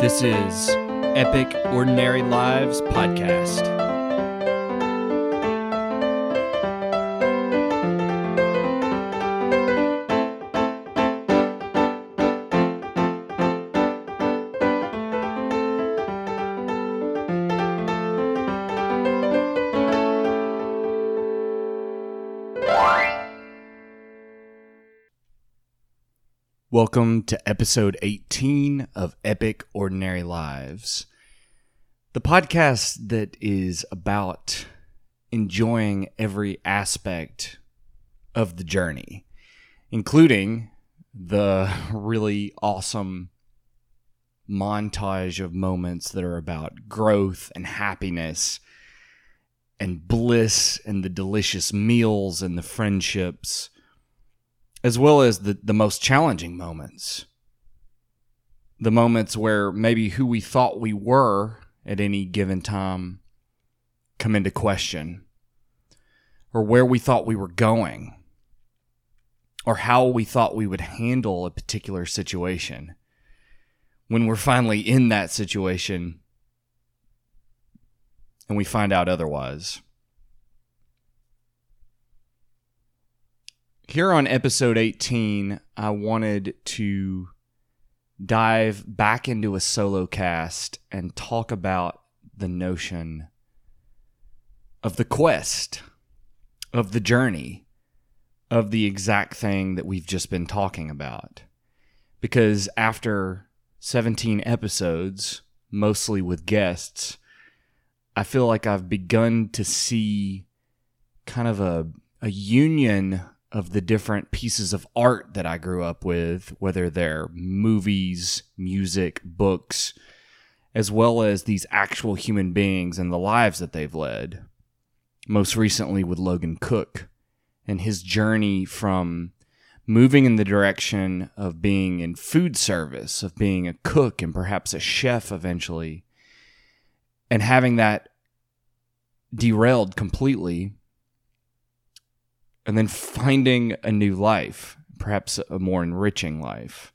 This is Epic Ordinary Lives Podcast. Welcome to episode 18 of Epic Ordinary Lives, the podcast that is about enjoying every aspect of the journey, including the really awesome montage of moments that are about growth and happiness and bliss and the delicious meals and the friendships as well as the, the most challenging moments. The moments where maybe who we thought we were at any given time come into question, or where we thought we were going, or how we thought we would handle a particular situation. When we're finally in that situation and we find out otherwise. Here on episode 18, I wanted to dive back into a solo cast and talk about the notion of the quest, of the journey, of the exact thing that we've just been talking about. Because after 17 episodes, mostly with guests, I feel like I've begun to see kind of a, a union of the different pieces of art that I grew up with, whether they're movies, music, books, as well as these actual human beings and the lives that they've led. Most recently with Logan Cook and his journey from moving in the direction of being in food service, of being a cook and perhaps a chef eventually, and having that derailed completely and then finding a new life, perhaps a more enriching life.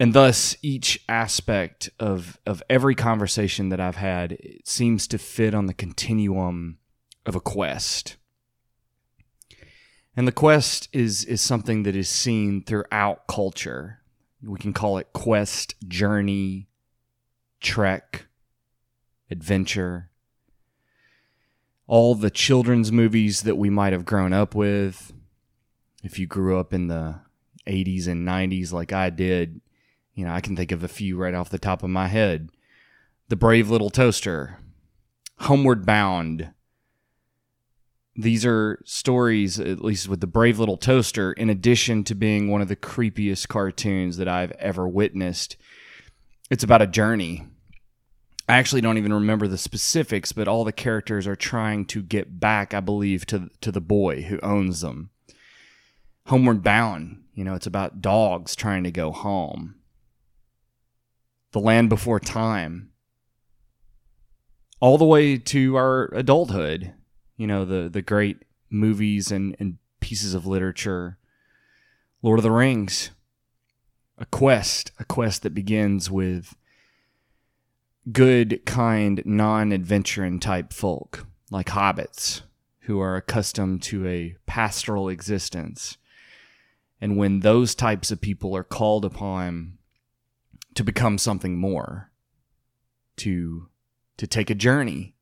And thus, each aspect of, of every conversation that I've had seems to fit on the continuum of a quest. And the quest is, is something that is seen throughout culture. We can call it quest, journey, trek, adventure all the children's movies that we might have grown up with. If you grew up in the 80s and 90s like I did, you know, I can think of a few right off the top of my head. The Brave Little Toaster, Homeward Bound. These are stories, at least with the Brave Little Toaster, in addition to being one of the creepiest cartoons that I've ever witnessed. It's about a journey I actually don't even remember the specifics, but all the characters are trying to get back, I believe, to to the boy who owns them. Homeward Bound, you know, it's about dogs trying to go home. The Land Before Time. All the way to our adulthood, you know, the the great movies and, and pieces of literature. Lord of the Rings. A quest, a quest that begins with good, kind, non adventuring type folk, like hobbits, who are accustomed to a pastoral existence. And when those types of people are called upon to become something more, to, to take a journey,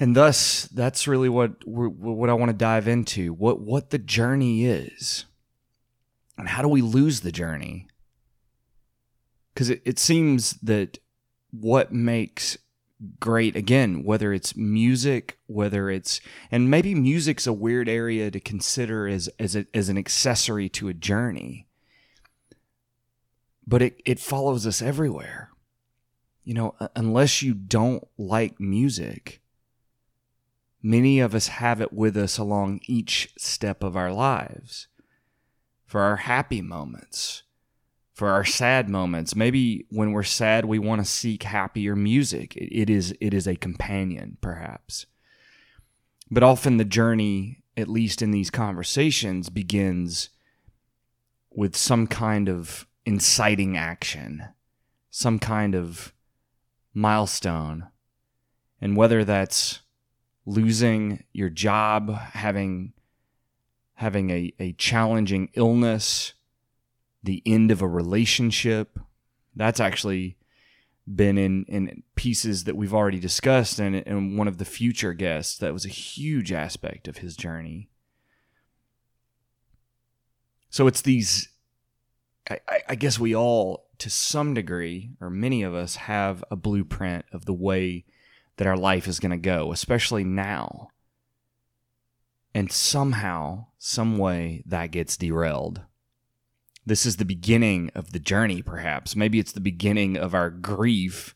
and thus, that's really what what I want to dive into. What what the journey is, and how do we lose the journey? Because it, it seems that what makes great again whether it's music whether it's and maybe music's a weird area to consider as as, a, as an accessory to a journey but it, it follows us everywhere. You know unless you don't like music many of us have it with us along each step of our lives for our happy moments for our sad moments. Maybe when we're sad, we want to seek happier music. It is it is a companion, perhaps. But often the journey, at least in these conversations, begins with some kind of inciting action, some kind of milestone. And whether that's losing your job, having having a, a challenging illness, the end of a relationship, that's actually been in, in pieces that we've already discussed and, and one of the future guests that was a huge aspect of his journey. So it's these I, I guess we all to some degree, or many of us, have a blueprint of the way that our life is going to go, especially now. And somehow, some way, that gets derailed. This is the beginning of the journey, perhaps. Maybe it's the beginning of our grief.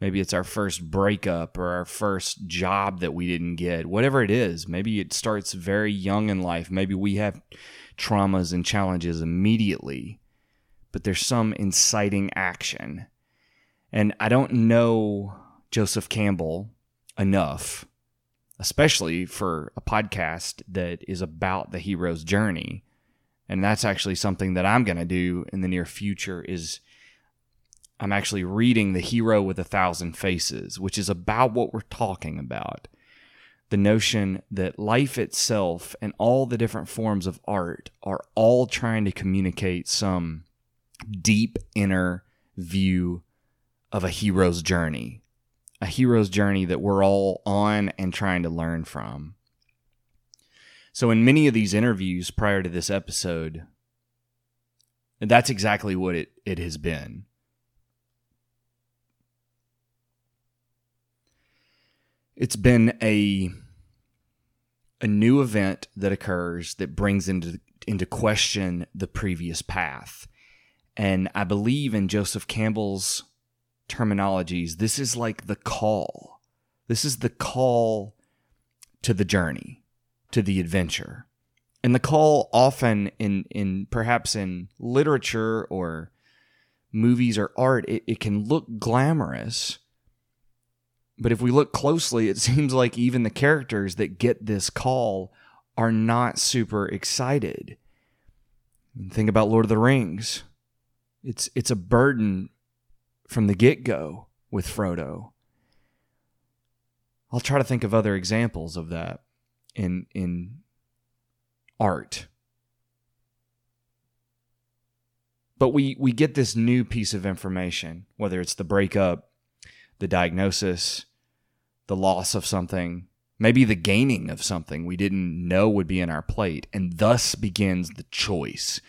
Maybe it's our first breakup or our first job that we didn't get. Whatever it is, maybe it starts very young in life. Maybe we have traumas and challenges immediately but there's some inciting action. And I don't know Joseph Campbell enough, especially for a podcast that is about the hero's journey. And that's actually something that I'm going to do in the near future is I'm actually reading The Hero with a Thousand Faces, which is about what we're talking about. The notion that life itself and all the different forms of art are all trying to communicate some deep inner view of a hero's journey, a hero's journey that we're all on and trying to learn from. So, in many of these interviews prior to this episode, that's exactly what it, it has been. It's been a a new event that occurs that brings into into question the previous path. And I believe in Joseph Campbell's terminologies, this is like the call. This is the call to the journey, to the adventure. And the call often in in perhaps in literature or movies or art, it, it can look glamorous. But if we look closely, it seems like even the characters that get this call are not super excited. Think about Lord of the Rings. It's it's a burden from the get go with Frodo. I'll try to think of other examples of that in in art. But we we get this new piece of information, whether it's the breakup, the diagnosis, the loss of something, maybe the gaining of something we didn't know would be in our plate, and thus begins the choice.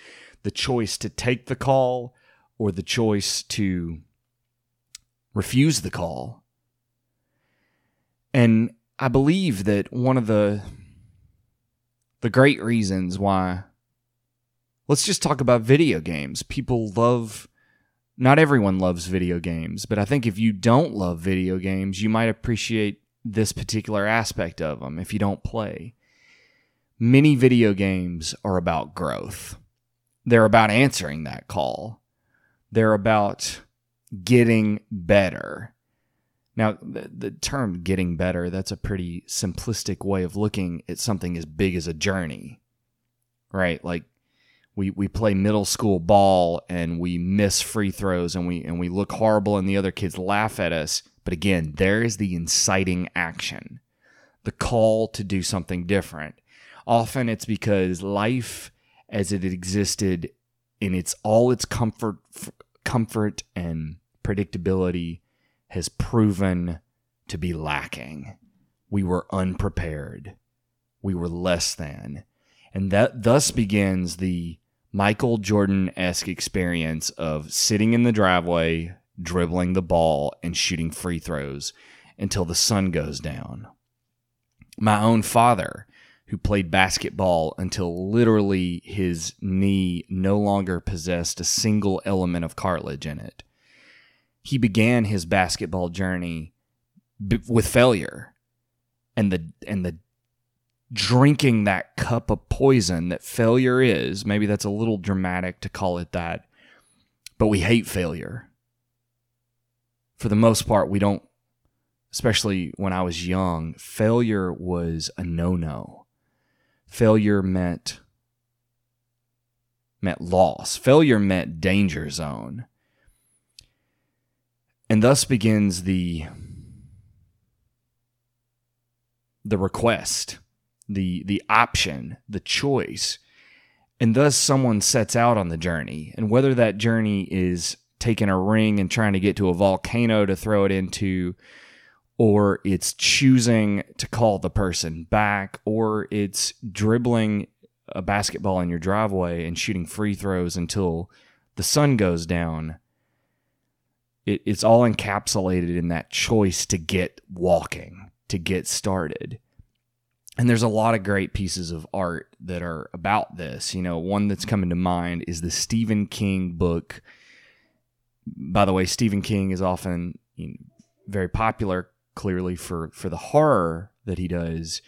The choice to take the call or the choice to refuse the call. And I believe that one of the the great reasons why let's just talk about video games. People love not everyone loves video games, but I think if you don't love video games, you might appreciate this particular aspect of them if you don't play. Many video games are about growth. They're about answering that call. They're about getting better. Now, the, the, term getting better, that's a pretty simplistic way of looking at something as big as a journey, right? Like we, we play middle school ball and we miss free throws and we, and we look horrible and the other kids laugh at us. But again, there is the inciting action, the call to do something different. Often it's because life as it existed in its all its comfort comfort and predictability has proven to be lacking. We were unprepared. We were less than. And that thus begins the Michael Jordan esque experience of sitting in the driveway, dribbling the ball, and shooting free throws until the sun goes down. My own father who played basketball until literally his knee no longer possessed a single element of cartilage in it. He began his basketball journey b- with failure and the and the drinking that cup of poison that failure is. Maybe that's a little dramatic to call it that, but we hate failure. For the most part, we don't especially when I was young, failure was a no-no failure meant meant loss. Failure meant danger zone. And thus begins the the request, the the option, the choice. And thus someone sets out on the journey. And whether that journey is taking a ring and trying to get to a volcano to throw it into, or it's choosing to call the person back, or it's dribbling a basketball in your driveway and shooting free throws until the sun goes down. It, it's all encapsulated in that choice to get walking, to get started. And there's a lot of great pieces of art that are about this. You know, one that's coming to mind is the Stephen King book. By the way, Stephen King is often you know, very popular, clearly for for the horror that he does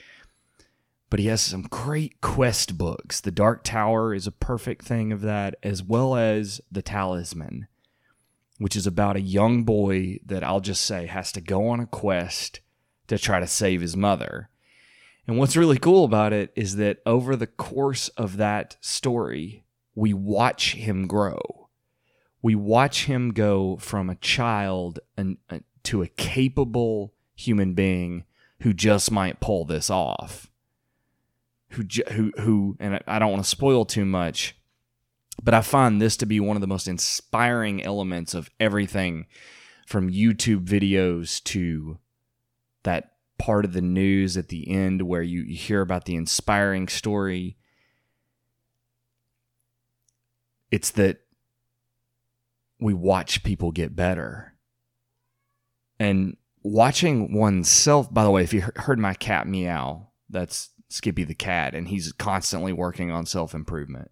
but he has some great quest books. The Dark Tower is a perfect thing of that, as well as The Talisman, which is about a young boy that I'll just say has to go on a quest to try to save his mother. And what's really cool about it is that over the course of that story, we watch him grow. We watch him go from a child and, uh, to a capable human being who just might pull this off who who who and I don't want to spoil too much, but I find this to be one of the most inspiring elements of everything from YouTube videos to that part of the news at the end where you, you hear about the inspiring story. It's that we watch people get better. And watching oneself, by the way, if you heard my cat meow, that's Skippy the cat, and he's constantly working on self improvement.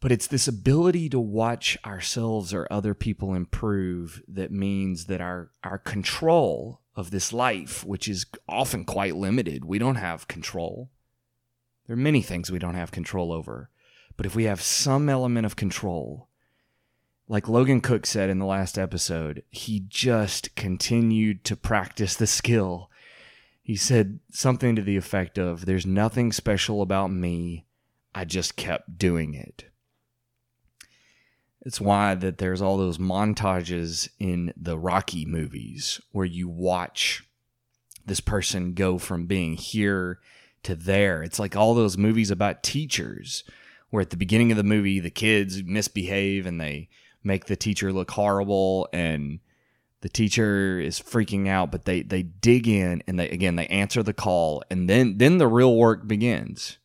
But it's this ability to watch ourselves or other people improve that means that our, our control of this life, which is often quite limited, we don't have control. There are many things we don't have control over. But if we have some element of control, like Logan Cook said in the last episode, he just continued to practice the skill he said something to the effect of, There's nothing special about me. I just kept doing it. It's why that there's all those montages in the Rocky movies where you watch this person go from being here to there. It's like all those movies about teachers where at the beginning of the movie the kids misbehave and they make the teacher look horrible and the teacher is freaking out but they they dig in and they again they answer the call and then then the real work begins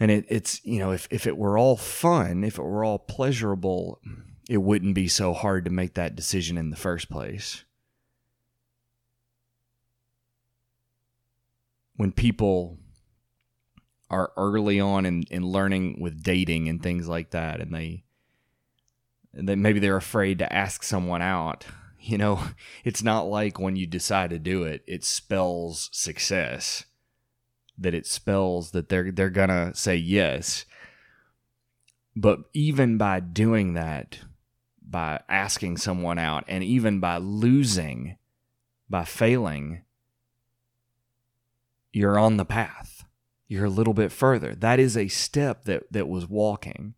and it, it's you know if, if it were all fun if it were all pleasurable it wouldn't be so hard to make that decision in the first place when people are early on in, in learning with dating and things like that and they that maybe they're afraid to ask someone out. You know, it's not like when you decide to do it, it spells success. That it spells that they're they're gonna say yes. But even by doing that, by asking someone out, and even by losing, by failing, you're on the path. You're a little bit further. That is a step that that was walking.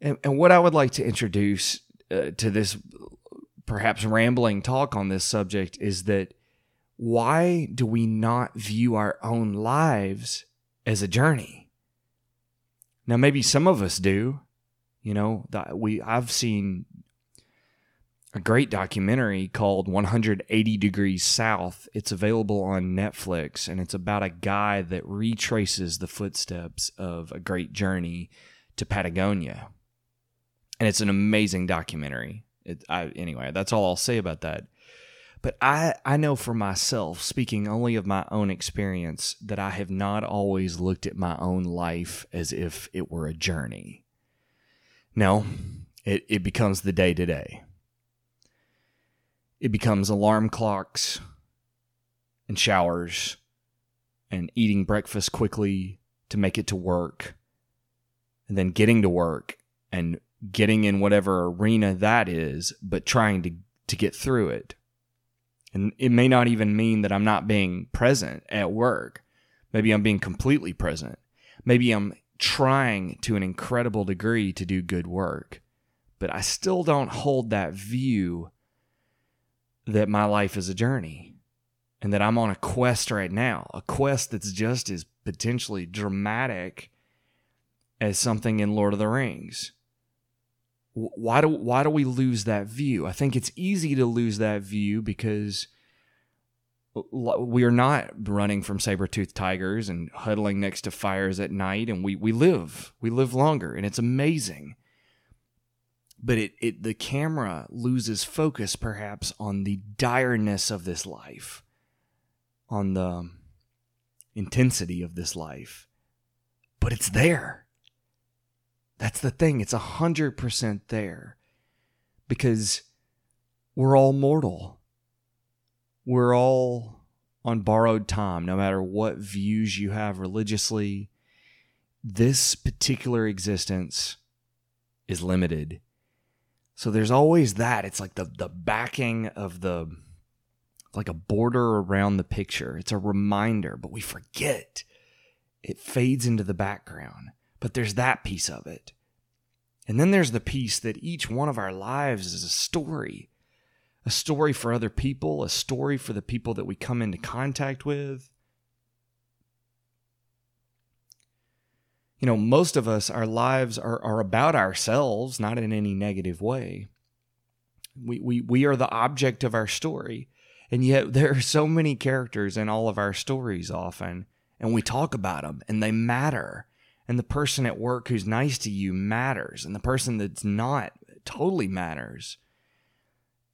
And, and what I would like to introduce uh, to this perhaps rambling talk on this subject is that why do we not view our own lives as a journey? Now, maybe some of us do. You know, we I've seen a great documentary called 180 Degrees South. It's available on Netflix, and it's about a guy that retraces the footsteps of a great journey to Patagonia and it's an amazing documentary. It, I, anyway, that's all I'll say about that. But I, I know for myself, speaking only of my own experience, that I have not always looked at my own life as if it were a journey. No, it, it becomes the day to day. It becomes alarm clocks and showers and eating breakfast quickly to make it to work and then getting to work and getting in whatever arena that is, but trying to, to get through it. And it may not even mean that I'm not being present at work. Maybe I'm being completely present. Maybe I'm trying to an incredible degree to do good work, but I still don't hold that view that my life is a journey and that I'm on a quest right now, a quest that's just as potentially dramatic as something in Lord of the Rings. Why do why do we lose that view? I think it's easy to lose that view because we are not running from saber-toothed tigers and huddling next to fires at night and we we live. We live longer and it's amazing. But it, it the camera loses focus perhaps on the direness of this life, on the intensity of this life. But it's there. That's the thing. It's a hundred percent there because we're all mortal. We're all on borrowed time, no matter what views you have religiously. This particular existence is limited. So there's always that. It's like the the backing of the like a border around the picture. It's a reminder, but we forget. It fades into the background. But there's that piece of it. And then there's the piece that each one of our lives is a story a story for other people, a story for the people that we come into contact with. You know, most of us, our lives are, are about ourselves, not in any negative way. We, we, we are the object of our story. And yet, there are so many characters in all of our stories often, and we talk about them, and they matter and the person at work who's nice to you matters and the person that's not totally matters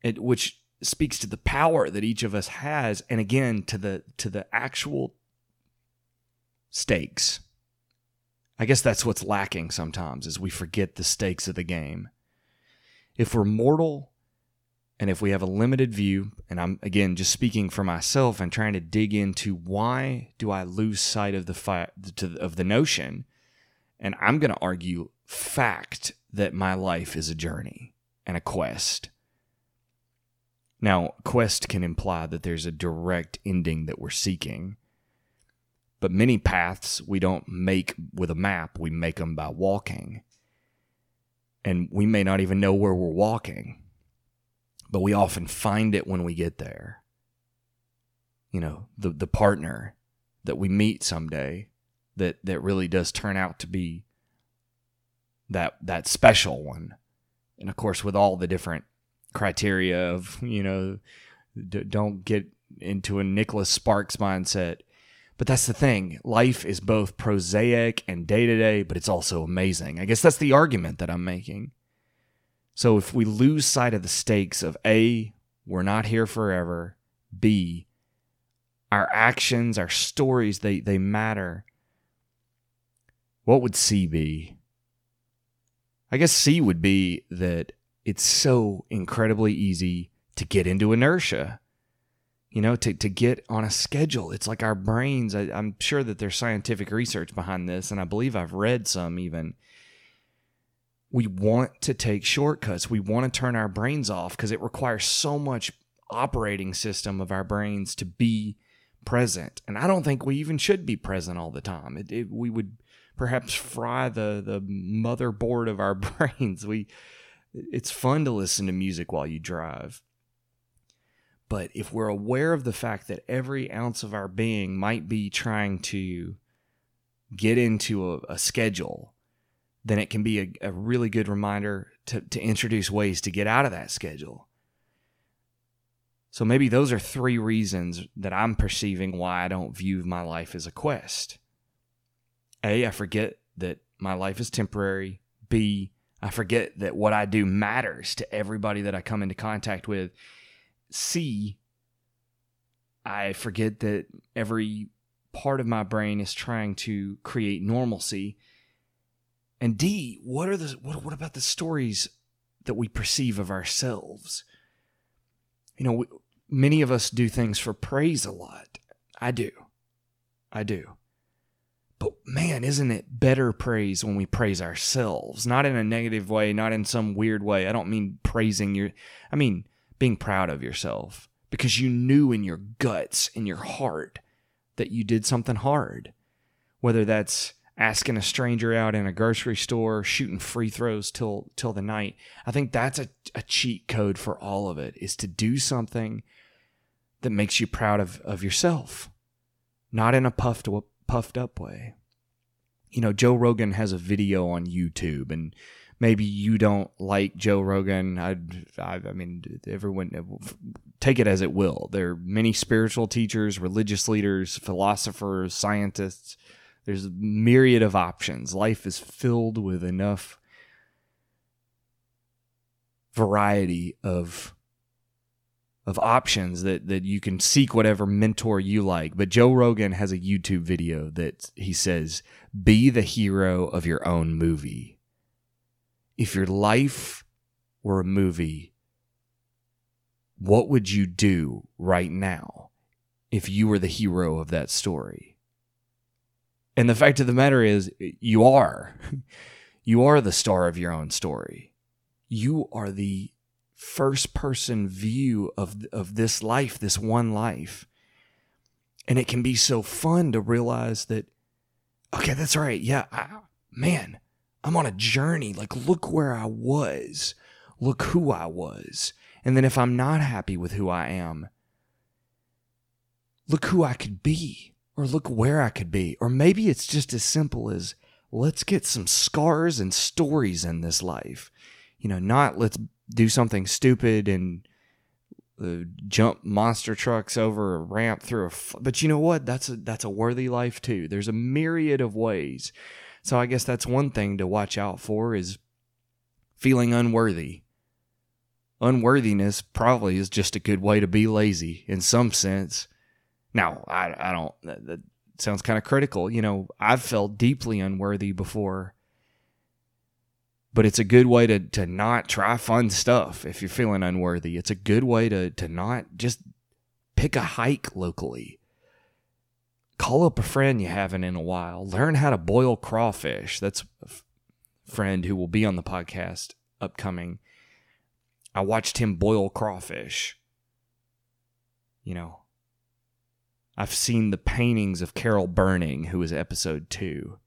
it, which speaks to the power that each of us has and again to the to the actual stakes. I guess that's what's lacking sometimes is we forget the stakes of the game. If we're mortal and if we have a limited view and i'm again just speaking for myself and trying to dig into why do i lose sight of the fi- of the notion and I'm going to argue fact that my life is a journey and a quest. Now, quest can imply that there's a direct ending that we're seeking. But many paths we don't make with a map, we make them by walking. And we may not even know where we're walking, but we often find it when we get there. You know, the, the partner that we meet someday that that really does turn out to be that that special one. And of course, with all the different criteria of you know, d- don't get into a Nicholas Sparks mindset. But that's the thing. Life is both prosaic and day to day, but it's also amazing. I guess that's the argument that I'm making. So if we lose sight of the stakes of A, we're not here forever, B, our actions, our stories, they, they matter, what would C be? I guess C would be that it's so incredibly easy to get into inertia. You know, to, to get on a schedule. It's like our brains, I, I'm sure that there's scientific research behind this, and I believe I've read some even. We want to take shortcuts. We want to turn our brains off because it requires so much operating system of our brains to be present. And I don't think we even should be present all the time. It, it, we would perhaps fry the the motherboard of our brains. We it's fun to listen to music while you drive. But if we're aware of the fact that every ounce of our being might be trying to get into a, a schedule, then it can be a, a really good reminder to, to introduce ways to get out of that schedule. So maybe those are three reasons that I'm perceiving why I don't view my life as a quest. A, I forget that my life is temporary. B, I forget that what I do matters to everybody that I come into contact with. C, I forget that every part of my brain is trying to create normalcy. And D, what are the what, what about the stories that we perceive of ourselves? You know, we, many of us do things for praise a lot. I do. I do. But man, isn't it better praise when we praise ourselves? Not in a negative way, not in some weird way. I don't mean praising your, I mean being proud of yourself because you knew in your guts, in your heart, that you did something hard. Whether that's asking a stranger out in a grocery store, shooting free throws till till the night. I think that's a, a cheat code for all of it is to do something that makes you proud of, of yourself, not in a puffed puffed up way. You know, Joe Rogan has a video on YouTube and maybe you don't like Joe Rogan. I, I, I mean, everyone uh, take it as it will. There are many spiritual teachers, religious leaders, philosophers, scientists. There's a myriad of options. Life is filled with enough variety of of options that that you can seek whatever mentor you like. But Joe Rogan has a YouTube video that he says, "Be the hero of your own movie." if your life were a movie, what would you do right now if you were the hero of that story? And the fact of the matter is, you are. You are the star of your own story. You are the first person view of, of this life, this one life. And it can be so fun to realize that, okay, that's right. Yeah, I, man, I'm on a journey. Like, look where I was. Look who I was. And then if I'm not happy with who I am, look who I could be, or look where I could be. Or maybe it's just as simple as let's get some scars and stories in this life. You know, not let's do something stupid and uh, jump monster trucks over a ramp through a. F- but you know what? That's a that's a worthy life too. There's a myriad of ways so I guess that's one thing to watch out for is feeling unworthy. Unworthiness probably is just a good way to be lazy in some sense. Now, I, I don't, that, that sounds kind of critical. You know, I've felt deeply unworthy before, but it's a good way to, to not try fun stuff if you're feeling unworthy. It's a good way to, to not just pick a hike locally call up a friend you haven't in a while. Learn how to boil crawfish. That's a friend who will be on the podcast upcoming. I watched him boil crawfish. You know, I've seen the paintings of Carol Burning, who was episode two.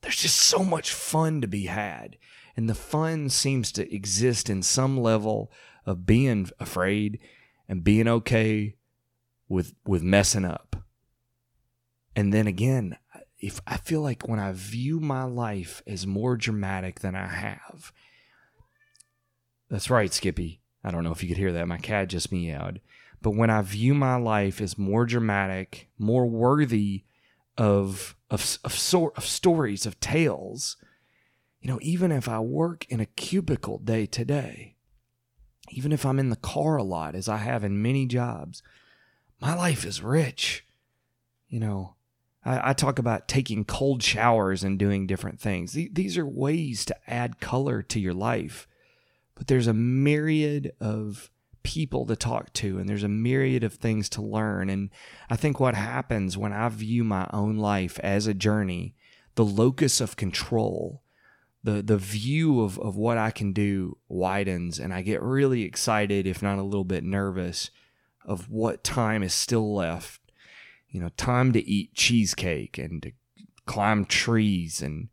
There's just so much fun to be had. And the fun seems to exist in some level of being afraid and being okay with with messing up. And then again, if I feel like when I view my life as more dramatic than I have, that's right, Skippy. I don't know if you could hear that. My cat just meowed. But when I view my life as more dramatic, more worthy of of of sort of stories of tales, you know, even if I work in a cubicle day to day, even if I'm in the car a lot, as I have in many jobs, my life is rich. You know, I, I talk about taking cold showers and doing different things. These are ways to add color to your life. But there's a myriad of people to talk to and there's a myriad of things to learn. And I think what happens when I view my own life as a journey, the locus of control, the the view of, of what I can do widens and I get really excited, if not a little bit nervous, of what time is still left you know, time to eat cheesecake and to climb trees and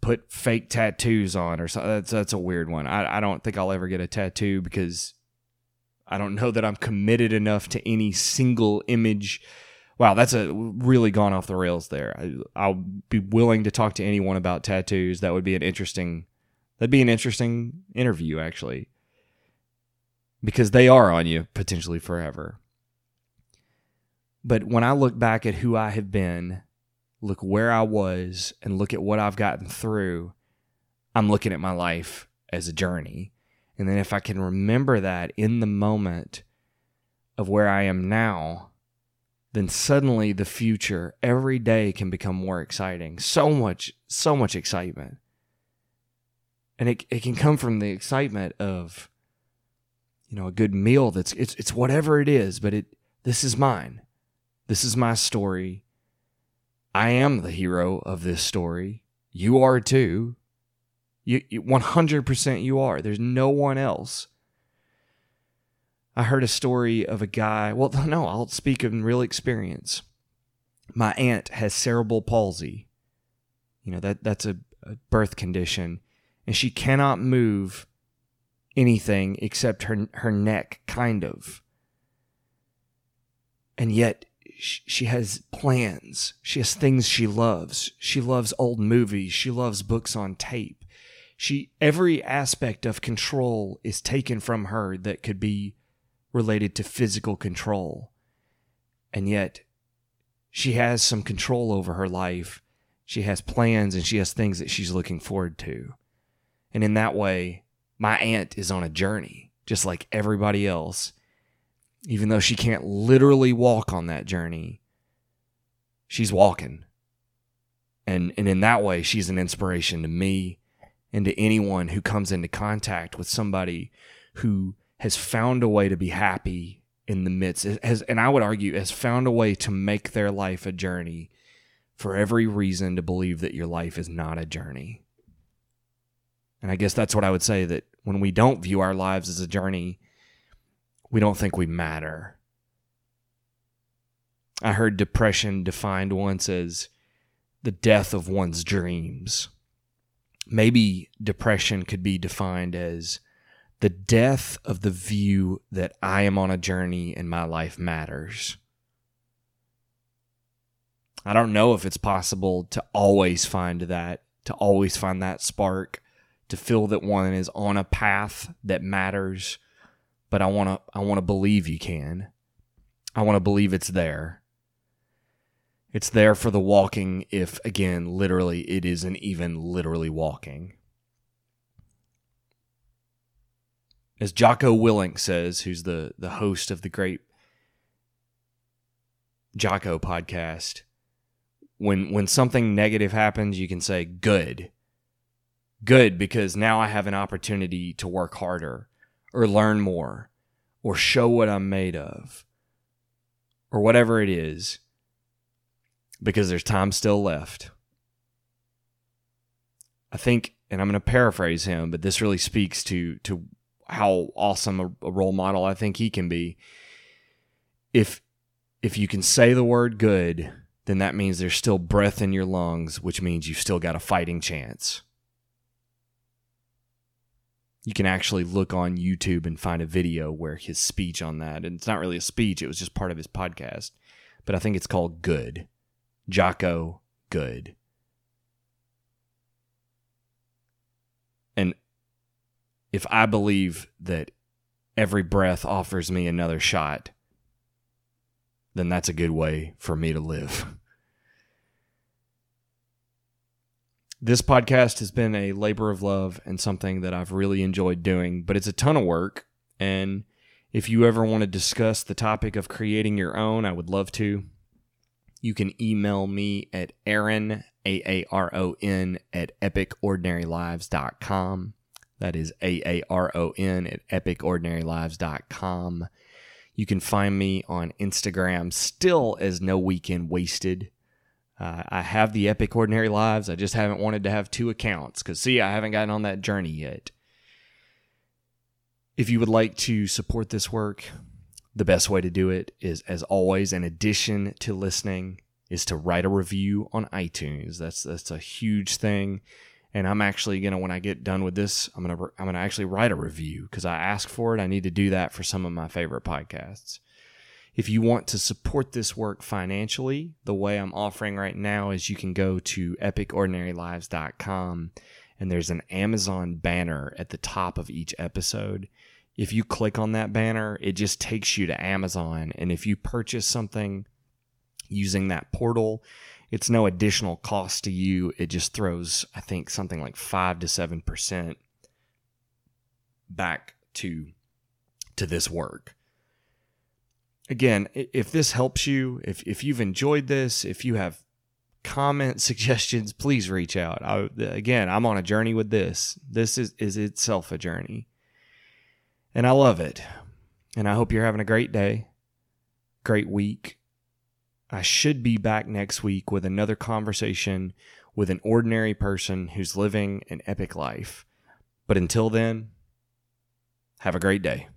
put fake tattoos on or something. That's, that's a weird one. I, I don't think I'll ever get a tattoo because I don't know that I'm committed enough to any single image. Wow, that's a really gone off the rails there. I, will be willing to talk to anyone about tattoos. That would be an interesting. That'd be an interesting interview, actually, because they are on you potentially forever. But when I look back at who I have been, look where I was, and look at what I've gotten through, I'm looking at my life as a journey. And then if I can remember that in the moment of where I am now, then suddenly the future every day can become more exciting. So much, so much excitement. And it, it can come from the excitement of, you know, a good meal that's it's it's whatever it is, but it this is mine. This is my story. I am the hero of this story. You are too. You, you 100% you are. There's no one else. I heard a story of a guy. Well, no, I'll speak of real experience. My aunt has cerebral palsy. You know, that that's a, a birth condition. And she cannot move anything except her her neck, kind of. And yet she has plans. She has things she loves. She loves old movies. She loves books on tape. She every aspect of control is taken from her that could be related to physical control. And yet she has some control over her life. She has plans and she has things that she's looking forward to. And in that way, my aunt is on a journey, just like everybody else even though she can't literally walk on that journey, she's walking. And and in that way, she's an inspiration to me and to anyone who comes into contact with somebody who has found a way to be happy in the midst has and I would argue has found a way to make their life a journey for every reason to believe that your life is not a journey. And I guess that's what I would say that when we don't view our lives as a journey, we don't think we matter. I heard depression defined once as the death of one's dreams. Maybe depression could be defined as the death of the view that I am on a journey and my life matters. I don't know if it's possible to always find that, to always find that spark, to feel that one is on a path that matters but I want to I want to believe you can. I want to believe it's there. It's there for the walking if again literally it isn't even literally walking. As Jocko Willink says, who's the the host of the great Jocko podcast, when when something negative happens, you can say good. Good because now I have an opportunity to work harder or learn more or show what I'm made of or whatever it is because there's time still left. I think, and I'm going to paraphrase him, but this really speaks to to how awesome a, a role model I think he can be. If if you can say the word good, then that means there's still breath in your lungs, which means you've still got a fighting chance you can actually look on YouTube and find a video where his speech on that, and it's not really a speech, it was just part of his podcast. But I think it's called Good. Jocko Good. And if I believe that every breath offers me another shot, then that's a good way for me to live. This podcast has been a labor of love and something that I've really enjoyed doing, but it's a ton of work. And if you ever want to discuss the topic of creating your own, I would love to. You can email me at Aaron, A A R O N, at epicordinarylives.com. That is A A R O N at epicordinarylives.com. You can find me on Instagram still as No Weekend Wasted. Uh, I have the Epic Ordinary Lives. I just haven't wanted to have two accounts because, see, I haven't gotten on that journey yet. If you would like to support this work, the best way to do it is, as always, in addition to listening, is to write a review on iTunes. That's that's a huge thing, and I'm actually gonna when I get done with this, I'm gonna I'm gonna actually write a review because I asked for it. I need to do that for some of my favorite podcasts. If you want to support this work financially, the way I'm offering right now is you can go to epicordinarylives.com and there's an Amazon banner at the top of each episode. If you click on that banner, it just takes you to Amazon. And if you purchase something using that portal, it's no additional cost to you. It just throws, I think, something like five to seven percent back to to this work again, if this helps you, if if you've enjoyed this, if you have comments, suggestions, please reach out. I, again, I'm on a journey with this. This is is itself a journey, and I love it. And I hope you're having a great day, great week. I should be back next week with another conversation with an ordinary person who's living an epic life. But until then, have a great day.